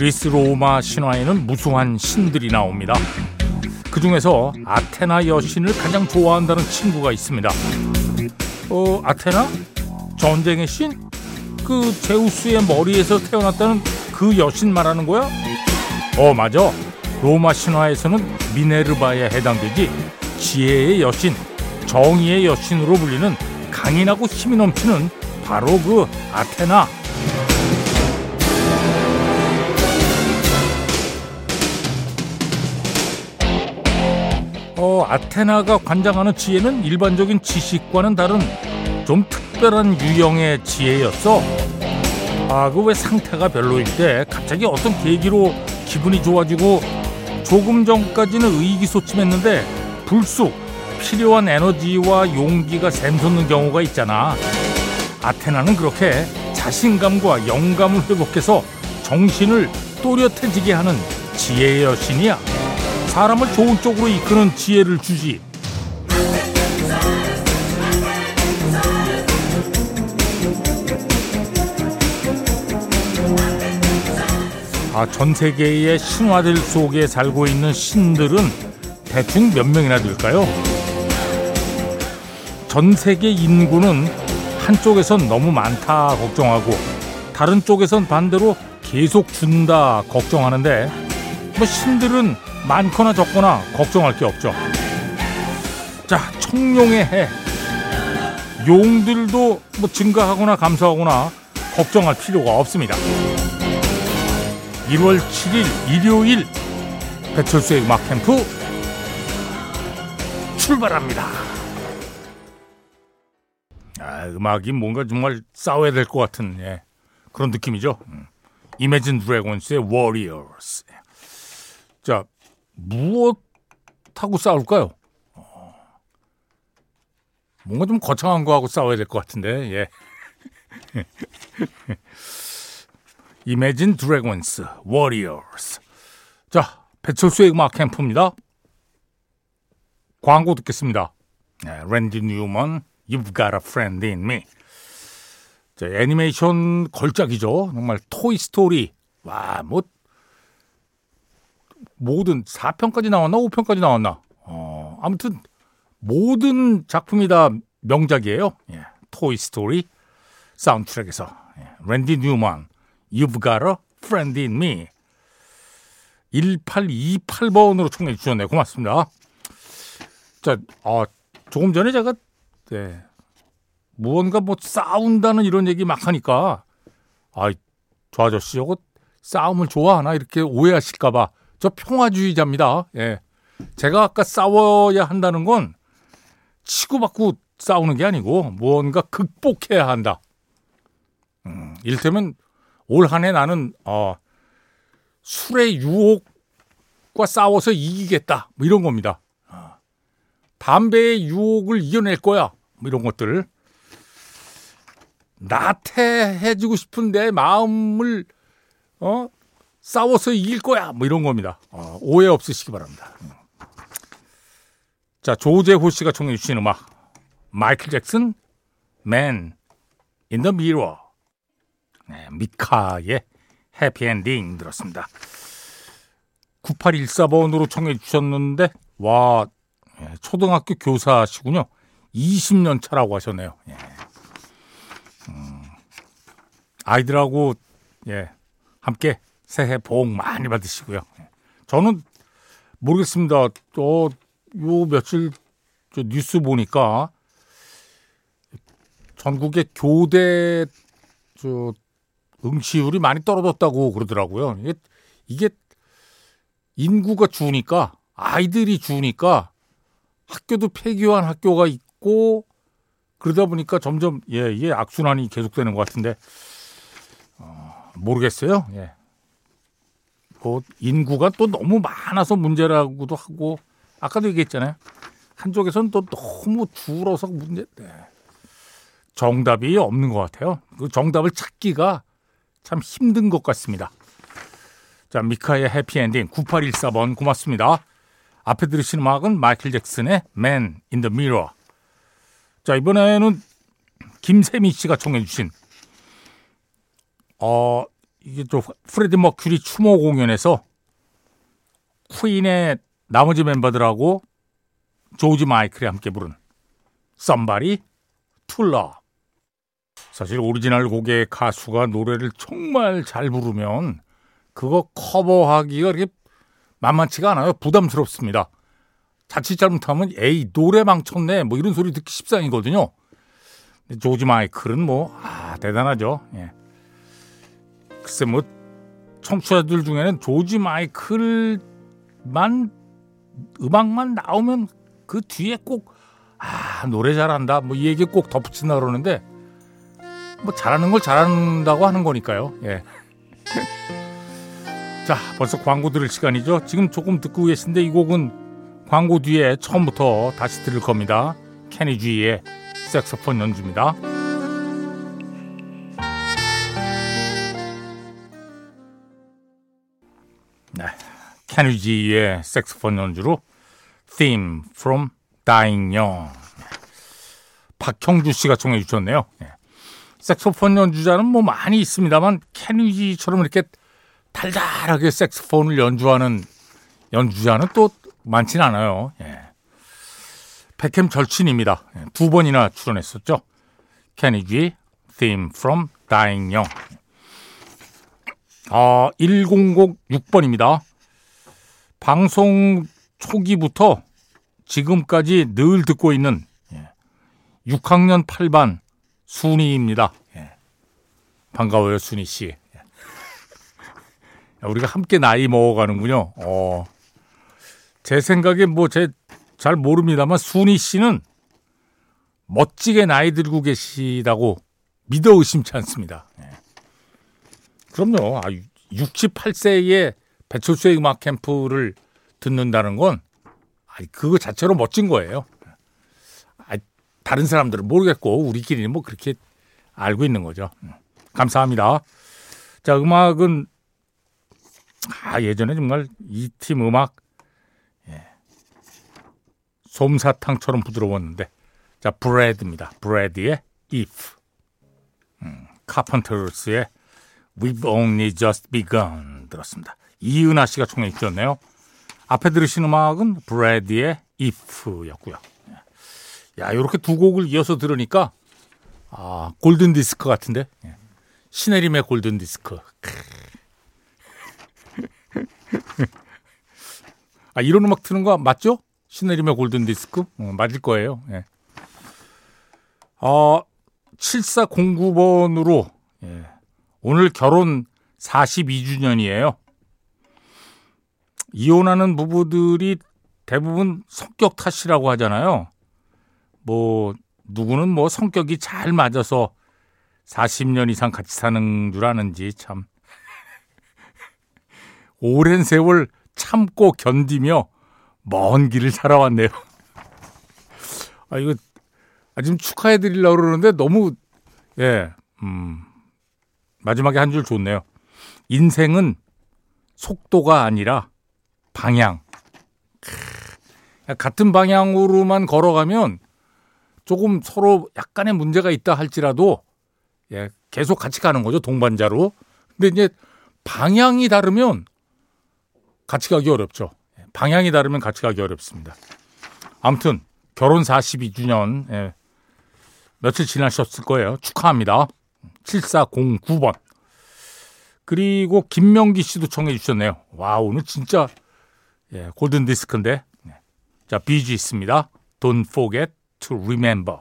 그리스 로마 신화에는 무수한 신들이 나옵니다. 그 중에서 아테나 여신을 가장 좋아한다는 친구가 있습니다. 어, 아테나? 전쟁의 신? 그 제우스의 머리에서 태어났다는 그 여신 말하는 거야? 어, 맞아. 로마 신화에서는 미네르바에 해당되지 지혜의 여신, 정의의 여신으로 불리는 강인하고 힘이 넘치는 바로 그 아테나. 아테나가 관장하는 지혜는 일반적인 지식과는 다른 좀 특별한 유형의 지혜였어. 아, 그 왜 상태가 별로일 때 갑자기 어떤 계기로 기분이 좋아지고 조금 전까지는 의기소침했는데 불쑥 필요한 에너지와 용기가 샘솟는 경우가 있잖아. 아테나는 그렇게 자신감과 영감을 회복해서 정신을 또렷해지게 하는 지혜의 여신이야. 사람을 좋은 쪽으로 이끄는 지혜를 주지. 아, 전 세계의 신화들 속에 살고 있는 신들은 대충 몇 명이나 될까요? 전 세계 인구는 한쪽에선 너무 많다 걱정하고 다른 쪽에선 반대로 계속 준다 걱정하는데 뭐 신들은 많거나 적거나 걱정할 게 없죠. 자, 청룡의 해. 용들도 뭐 증가하거나 감소하거나 걱정할 필요가 없습니다. 1월 7일 일요일 배철수의 음악 캠프 출발합니다. 아, 음악이 뭔가 정말 싸워야 될 것 같은 예, 그런 느낌이죠. 음. 이매진 드래곤스의 Warriors. 자, 무엇하고 싸울까요? 어, 뭔가 좀 거창한 거하고 싸워야 될 것 같은데, 예. 이매진 드래곤스 Warriors. 자, 배철수의 음악 캠프입니다. 광고 듣겠습니다. 네, 랜디 뉴먼, You've Got a Friend in Me. 자, 애니메이션 걸작이죠. 정말 토이 스토리. 와, 뭐 모든 4편까지 나왔나 5편까지 나왔나. 어, 아무튼 모든 작품이 다 명작이에요. 예, 토이 스토리 사운드트랙에서 예, 랜디 뉴먼 You've got a friend in me. 1828번으로 총해 주셨네요. 고맙습니다. 자, 어, 조금 전에 제가, 네, 무언가 뭐 싸운다는 이런 얘기 막 하니까, 아, 저 아저씨 저거 싸움을 좋아하나? 이렇게 오해하실까봐. 저 평화주의자입니다. 예. 제가 아까 싸워야 한다는 건 치고받고 싸우는 게 아니고 무언가 극복해야 한다. 음, 이를테면 올 한 해 나는 어, 술의 유혹과 싸워서 이기겠다. 뭐 이런 겁니다. 어, 담배의 유혹을 이겨낼 거야. 뭐 이런 것들. 나태해지고 싶은데 마음을 어 싸워서 이길 거야. 뭐 이런 겁니다. 어, 오해 없으시기 바랍니다. 음. 자, 조재호 씨가 청해 주신 음악. 마이클 잭슨, Man in the Mirror. 네, 미카의 해피엔딩 들었습니다. 9814번으로 청해 주셨는데, 와, 예, 초등학교 교사시군요. 20년 차라고 하셨네요. 예. 음, 아이들하고, 예, 함께 새해 복 많이 받으시고요. 저는 모르겠습니다. 또, 요 며칠 저 뉴스 보니까 전국의 교대 저 응시율이 많이 떨어졌다고 그러더라고요. 이게, 이게 인구가 주니까 아이들이 주니까 학교도 폐교한 학교가 있고 그러다 보니까 점점 예, 이게 악순환이 계속되는 것 같은데 어, 모르겠어요. 예. 그 인구가 또 너무 많아서 문제라고도 하고 아까도 얘기했잖아요. 한쪽에서는 또 너무 줄어서 문제. 네. 정답이 없는 것 같아요. 그 정답을 찾기가 참 힘든 것 같습니다. 자, 미카의 해피엔딩 9814번 고맙습니다. 앞에 들으신 음악은 마이클 잭슨의 Man in the Mirror. 자, 이번에는 김세미 씨가 청해 주신 어, 이게 또 프레디 머큐리 추모 공연에서 퀸의 나머지 멤버들하고 조지 마이클이 함께 부른 Somebody to Love 사실 오리지널 곡의 가수가 노래를 정말 잘 부르면 그거 커버하기가 그렇게 만만치가 않아요. 부담스럽습니다. 자칫 잘못하면 에이 노래 망쳤네 뭐 이런 소리 듣기 십상이거든요. 조지 마이클은 뭐 아, 대단하죠. 예. 글쎄 뭐 청취자들 중에는 조지 마이클만 음악만 나오면 그 뒤에 꼭 아, 노래 잘한다. 뭐 이 얘기 꼭 덧붙인다 그러는데 뭐 잘하는 걸 잘한다고 하는 거니까요. 예. 자, 벌써 광고 들을 시간이죠. 지금 조금 듣고 계신데 이 곡은 광고 뒤에 처음부터 다시 들을 겁니다. 케니지의 색소폰 연주입니다. 네. 케니지의 색소폰 연주로 Theme from Dying Young. 박형주 씨가 청해 주셨네요. 네. 색소폰 연주자는 뭐 많이 있습니다만 케니지처럼 이렇게 달달하게 색소폰을 연주하는 연주자는 또 많진 않아요. 예. 백햄 절친입니다. 예, 두 번이나 출연했었죠. 케니지 Theme from Dying Young. 아, 1006번입니다. 방송 초기부터 지금까지 늘 듣고 있는 6학년 8반 순이입니다. 예. 반가워요, 순이 씨. 예. 우리가 함께 나이 먹어가는군요. 어. 제 생각에 뭐 제 잘 모릅니다만 순이 씨는 멋지게 나이 들고 계시다고 믿어 의심치 않습니다. 예. 그럼요. 아, 68세에 배철수의 음악 캠프를 듣는다는 건 그거 자체로 멋진 거예요. 다른 사람들은 모르겠고 우리끼리는 뭐 그렇게 알고 있는 거죠. 음, 감사합니다. 자, 음악은 아, 예전에 정말 이 팀 음악 예. 솜사탕처럼 부드러웠는데 자, 브래드입니다. 브래드의 If. 음, 카펀터스의 We've Only Just Begun 들었습니다. 이은하 씨가 총해 주셨네요. 앞에 들으신 음악은 브래드의 If였고요. 야, 이렇게 두 곡을 이어서 들으니까 아, 골든 디스크 같은데. 예. 신혜림의 골든 디스크. 아, 이런 음악 트는 거 맞죠? 신혜림의 골든 디스크? 어, 맞을 거예요. 예. 어, 7409번으로 예. 오늘 결혼 42주년이에요. 이혼하는 부부들이 대부분 성격 탓이라고 하잖아요. 뭐 누구는 뭐 성격이 잘 맞아서 40년 이상 같이 사는 줄 아는지 참 오랜 세월 참고 견디며 먼 길을 살아왔네요. 아 이거 아 지금 축하해 드리려고 그러는데 너무 예. 음. 마지막에 한 줄 좋네요. 인생은 속도가 아니라 방향. 같은 방향으로만 걸어가면 조금 서로 약간의 문제가 있다 할지라도 예, 계속 같이 가는 거죠. 동반자로. 근데 이제 방향이 다르면 같이 가기 어렵죠. 예, 방향이 다르면 같이 가기 어렵습니다. 아무튼 결혼 42주년 예, 며칠 지나셨을 거예요. 축하합니다. 7409번. 그리고 김명기 씨도 청해 주셨네요. 와, 오늘 진짜 예, golden disc인데. 예. 자, 비지스입니다. Don't forget to remember.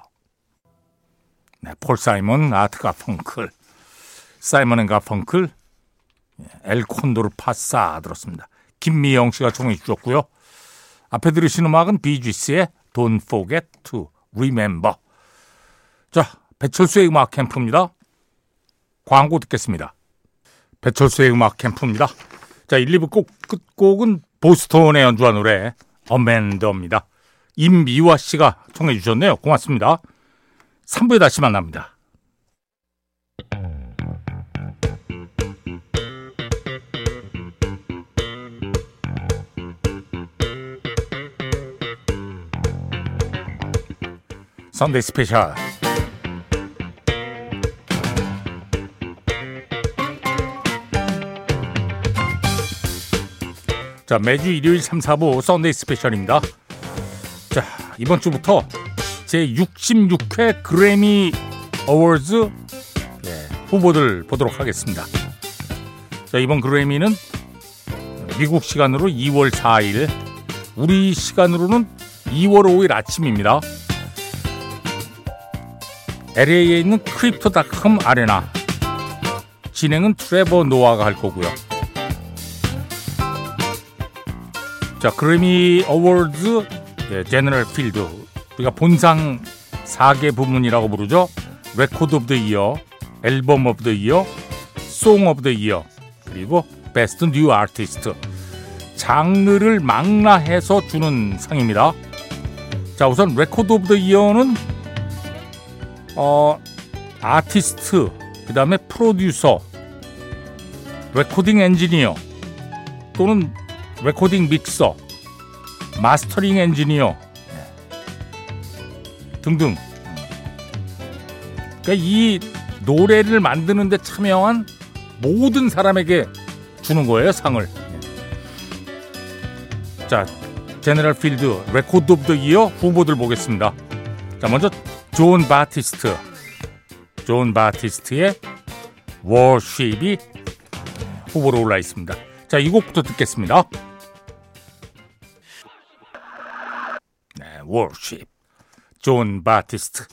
네, 폴 사이먼, 아트 가펑클, 사이먼 앤 가펑클, 예, El Condor Pasa 들었습니다. 김미영 씨가 총해 주셨고요. 앞에 들으신 음악은 비지스의 Don't Forget to Remember. 자, 배철수의 음악 캠프입니다. 광고 듣겠습니다. 배철수의 음악 캠프입니다. 자, 1, 2부 꼭 끝곡은 보스톤의 연주한 노래 어맨더입니다. 임미화 씨가 청해 주셨네요. 고맙습니다. 3부에 다시 만납니다. Sunday Special 자, 매주 일요일 3, 4부 Sunday Special입니다. 자, 이번 주부터 제 66회 그래미 어워즈 예, 후보들 보도록 하겠습니다. 자, 이번 그래미는 미국 시간으로 2월 4일, 우리 시간으로는 2월 5일 아침입니다. LA에 있는 크립토닷컴 아레나. 진행은 트레버 노아가 할 거고요. 자, 그래미 어워즈 예, General Field. 우리가 본상 4개 부문이라고 부르죠. Record of the Year, Album of the Year, Song of the Year, 그리고 Best New Artist. 장르를 망라해서 주는 상입니다. 자, 우선 Record of the Year는 어 아티스트, 그다음에 프로듀서, 레코딩 엔지니어 또는 레코딩 믹서, mastering 엔지니어 등등. 그러니까 이 노래를 만드는데 참여한 모든 사람에게 주는 거예요 상을. 자, General Field Record of the Year 후보들 보겠습니다. 자, 먼저 존 바티스트. 존 바티스트의 Worship이 후보로 올라 있습니다. 자, 이 곡부터 듣겠습니다. Worship. 존 바티스트.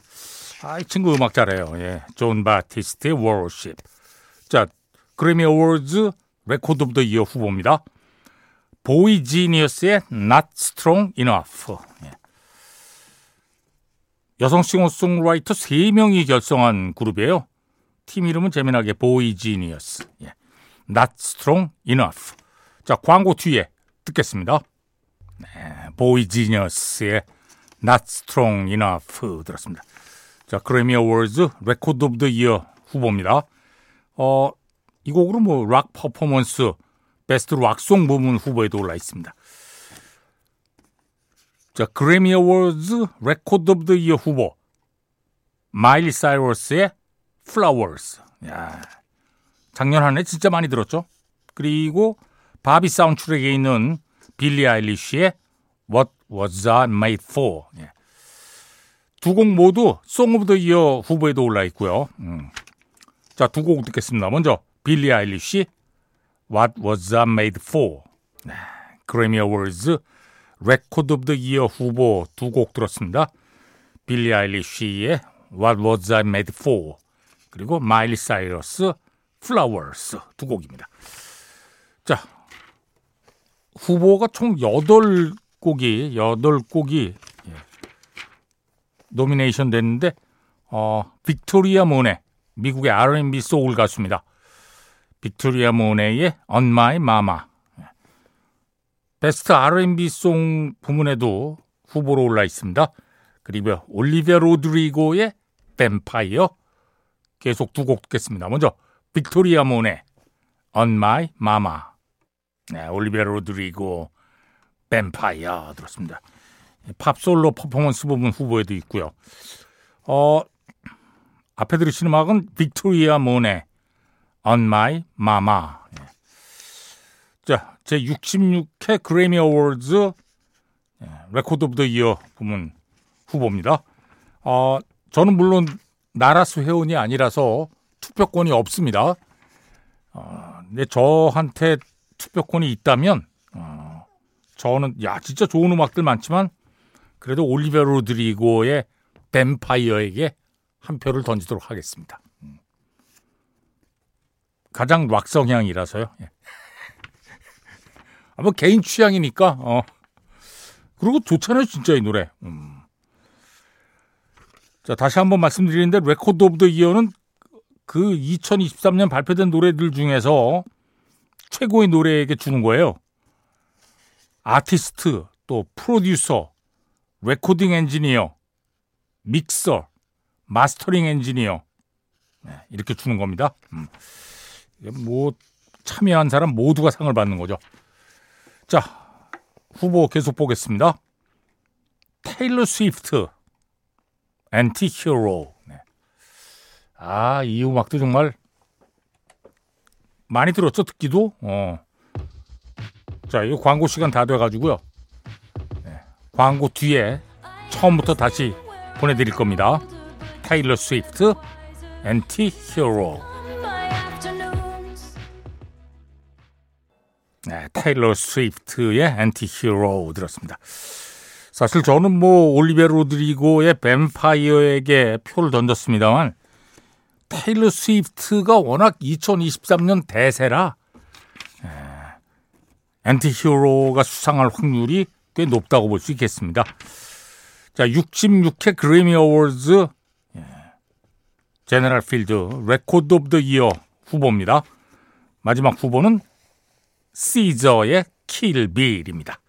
아, 이 친구 음악 잘해요. 예. 존 바티스트의 Worship. 자, 그래미 어워즈 Record of the Year 후보입니다. 보이 지니어스의 Not Strong Enough. 예. 여성 싱어송라이터 3명이 결성한 그룹이에요. 팀 이름은 재미나게 보이 지니어스. 예. Not Strong Enough. 자, 광고 뒤에 듣겠습니다. 네, 보이 지니어스의 Not Strong Enough 들었습니다. 자, 그래미 어워즈 Record of the Year 후보입니다. 어, 이 곡으로 뭐 Rock Performance Best Rock Song 부문 후보에도 올라 있습니다. 자, 그래미 어워즈 Record of the Year 후보 마일리 사이러스의 Flowers. 야, 작년 한 해 진짜 많이 들었죠. 그리고 바비 사운드트랙에 있는 빌리 아일리쉬의 What Was I Made For. 예. 두곡 모두 Song of the Year 후보에도 올라 있고요. 음. 자, 두 곡 듣겠습니다. 먼저 빌리 아일리쉬 What Was I Made For. 네, 그래미 어워즈 Record of the Year 후보 두 곡 들었습니다. 빌리 아일리쉬의 What Was I Made For 그리고 마일리 사이러스 Flowers 두 곡입니다. 자, 후보가 총 8 곡이 8곡이 예, nomination 됐는데 어, 빅토리아 모네 미국의 R&B 소울 가수입니다. 빅토리아 모네의 On My Mama Best R&B Song 부문에도 후보로 올라 있습니다. 그리고 올리비아 로드리고의 뱀파이어 계속 두 곡 듣겠습니다. 먼저 빅토리아 모네 On My Mama 네, 올리비아 로드리고 뱀파이어 들었습니다. Pop Solo Performance 부분 후보에도 있고요. 어, 앞에 들으신 음악은 빅토리아 모네 On My Mama. 예. 자, 제 66회 그래미 어워즈 Record of the Year 부문 후보입니다. 어, 저는 물론 NARAS 회원이 아니라서 투표권이 없습니다. 어, 근데 저한테 투표권이 있다면 어, 저는 야 진짜 좋은 음악들 많지만 그래도 올리비아 로드리고의 Vampire에게 한 표를 던지도록 하겠습니다. 음. 가장 락 성향이라서요. 예. 아, 뭐 개인 취향이니까. 어. 그리고 좋잖아요, 진짜 이 노래. 음. 자, 다시 한번 말씀드리는데 Record of the Year는 그 2023년 발표된 노래들 중에서 최고의 노래에게 주는 거예요. 아티스트, 또 프로듀서, 레코딩 엔지니어, 믹서, mastering 엔지니어 네, 이렇게 주는 겁니다. 음. 뭐 참여한 사람 모두가 상을 받는 거죠. 자, 후보 계속 보겠습니다. 테일러 스위프트, Anti-Hero. 네. 아, 이 음악도 정말 많이 들었죠, 듣기도. 어. 자, 이 광고 시간 다 돼가지고요. 네, 광고 뒤에 처음부터 다시 보내드릴 겁니다. 테일러 스위프트, Anti-Hero. 네, 테일러 스위프트의 Anti-Hero 들었습니다. 사실 저는 뭐 올리비아 로드리고의 Vampire에게 표를 던졌습니다만 테일러 스위프트가 워낙 2023년 대세라 Anti-Hero가 수상할 확률이 꽤 높다고 볼 수 있겠습니다. 자, 66회 Grammy Awards General Field Record of the Year 후보입니다. 마지막 후보는 시저의 Kill Bill입니다.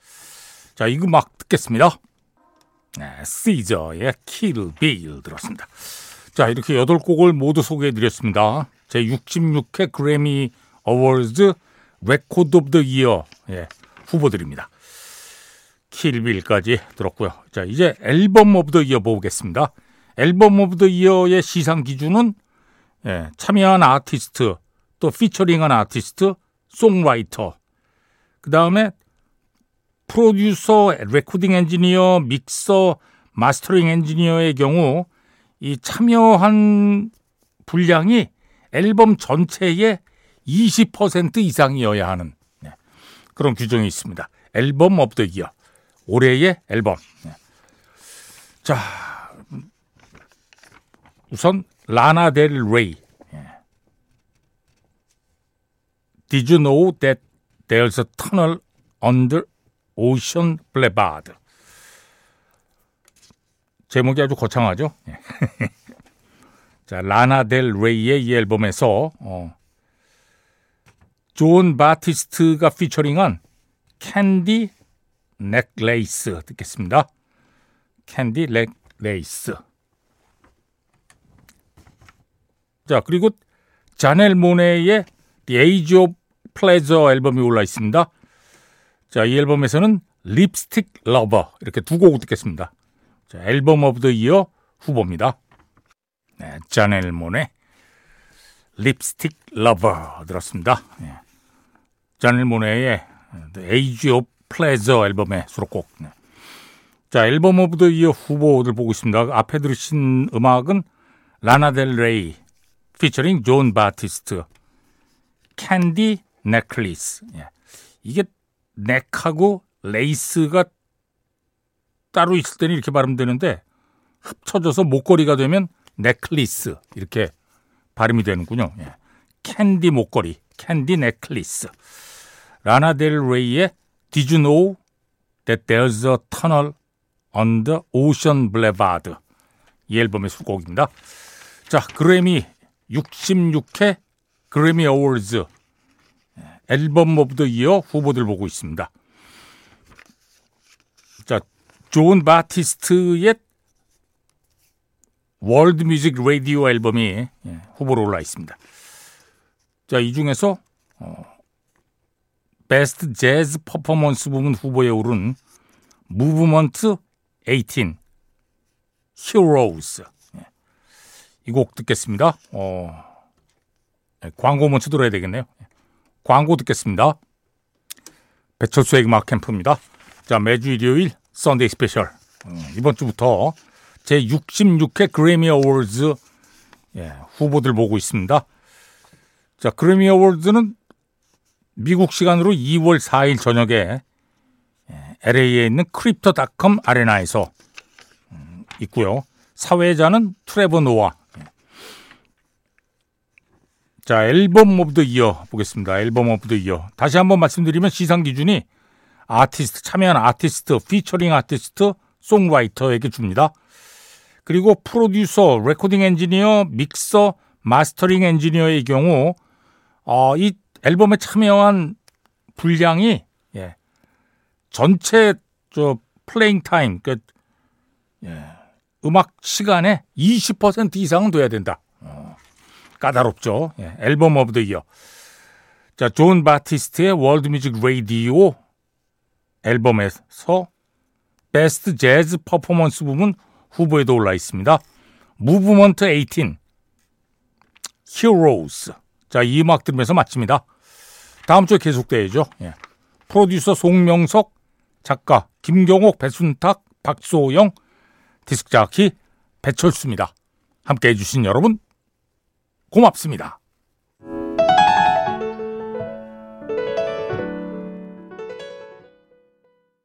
자, 이거 막 듣겠습니다. 네, 시저의 Kill Bill 들었습니다. 자, 이렇게 8곡을 모두 소개해 드렸습니다. 제 66회 Grammy Awards Record of the Year 예, 후보들입니다. Kill Bill까지 들었고요. 자, 이제 Album of the Year 보겠습니다. Album of the Year의 시상 기준은 예, 참여한 아티스트, 또 featuring한 아티스트, songwriter, 그 다음에 프로듀서, 레코딩 엔지니어, 믹서, mastering 엔지니어의 경우 이 참여한 분량이 앨범 전체의 20% 이상이어야 하는 네, 그런 규정이 있습니다. 앨범 이어 올해의 앨범. 네. 자, 우선 라나 델 레이. Did you know that there's a tunnel under Ocean Boulevard? 제목이 아주 거창하죠. 예. 자, 라나 델 레이의 이 앨범에서 어, 존 바티스트가 featuring한 Candy Necklace 듣겠습니다. Candy Necklace. 자, 그리고 자넬 모네의 The Age of Pleasure 앨범이 올라 있습니다. 자, 이 앨범에서는 Lipstick Lover 이렇게 두 곡 듣겠습니다. 자, Album of the Year 후보입니다. 네, 자넬 모네 Lipstick Lover 들었습니다. 네. 자넬 모네의 The Age of Pleasure 앨범의 수록곡. 네. 자, Album of the Year 후보들 보고 있습니다. 앞에 들으신 음악은 라나 델 레이 피처링 존 바티스트 Candy Necklace. 예. 이게 neck하고 lace가 따로 있을 때는 이렇게 발음되는데 합쳐져서 목걸이가 되면 necklace 이렇게 발음이 되는군요. 예. 캔디 목걸이, Candy Necklace. 라나 델 레이의 Did you know that there's a tunnel on the Ocean Boulevard? 이 앨범의 수록곡입니다. 자, Grammy 66회 Grammy Awards Album of the Year 후보들 보고 있습니다. 자, 존 바티스트의 World Music Radio 앨범이 후보로 올라 있습니다. 자, 이 중에서 어, Best Jazz Performance 부문 후보에 오른 Movement 18 Heroes 이곡 듣겠습니다. 어, 네, 광고 먼저 들어야 되겠네요. 광고 듣겠습니다. 배철수의 음악 캠프입니다. 자, 매주 일요일 Sunday Special. 음, 이번 주부터 제 66회 Grammy Awards 예, 후보들 보고 있습니다. 자, Grammy Awards는 미국 시간으로 2월 4일 저녁에 LA에 예, 있는 크립토닷컴 아레나에서 음, 있고요. 사회자는 트레버 노아. 자, Album of the Year 보겠습니다. Album of the Year. 다시 한번 말씀드리면 시상 기준이 아티스트, 참여한 아티스트, 피처링 아티스트, songwriter에게 줍니다. 그리고 프로듀서, 레코딩 엔지니어, 믹서, mastering 엔지니어의 경우 어, 이 앨범에 참여한 분량이 예, 전체 저 playing time 그 예, 음악 시간의 20% 이상은 돼야 된다. 어, 까다롭죠. 예, Album of the Year. 자, 존 바티스트의 World Music Radio 앨범에서 Best Jazz Performance 부분 후보에도 올라 있습니다. Movement 18 히어로즈. 자, 이 음악 들으면서 마칩니다. 다음 주에 계속돼야죠. 예. 프로듀서 송명석, 작가 김경옥, 배순탁, 박소영, 디스크자키 배철수입니다. 함께 해 주신 여러분 고맙습니다.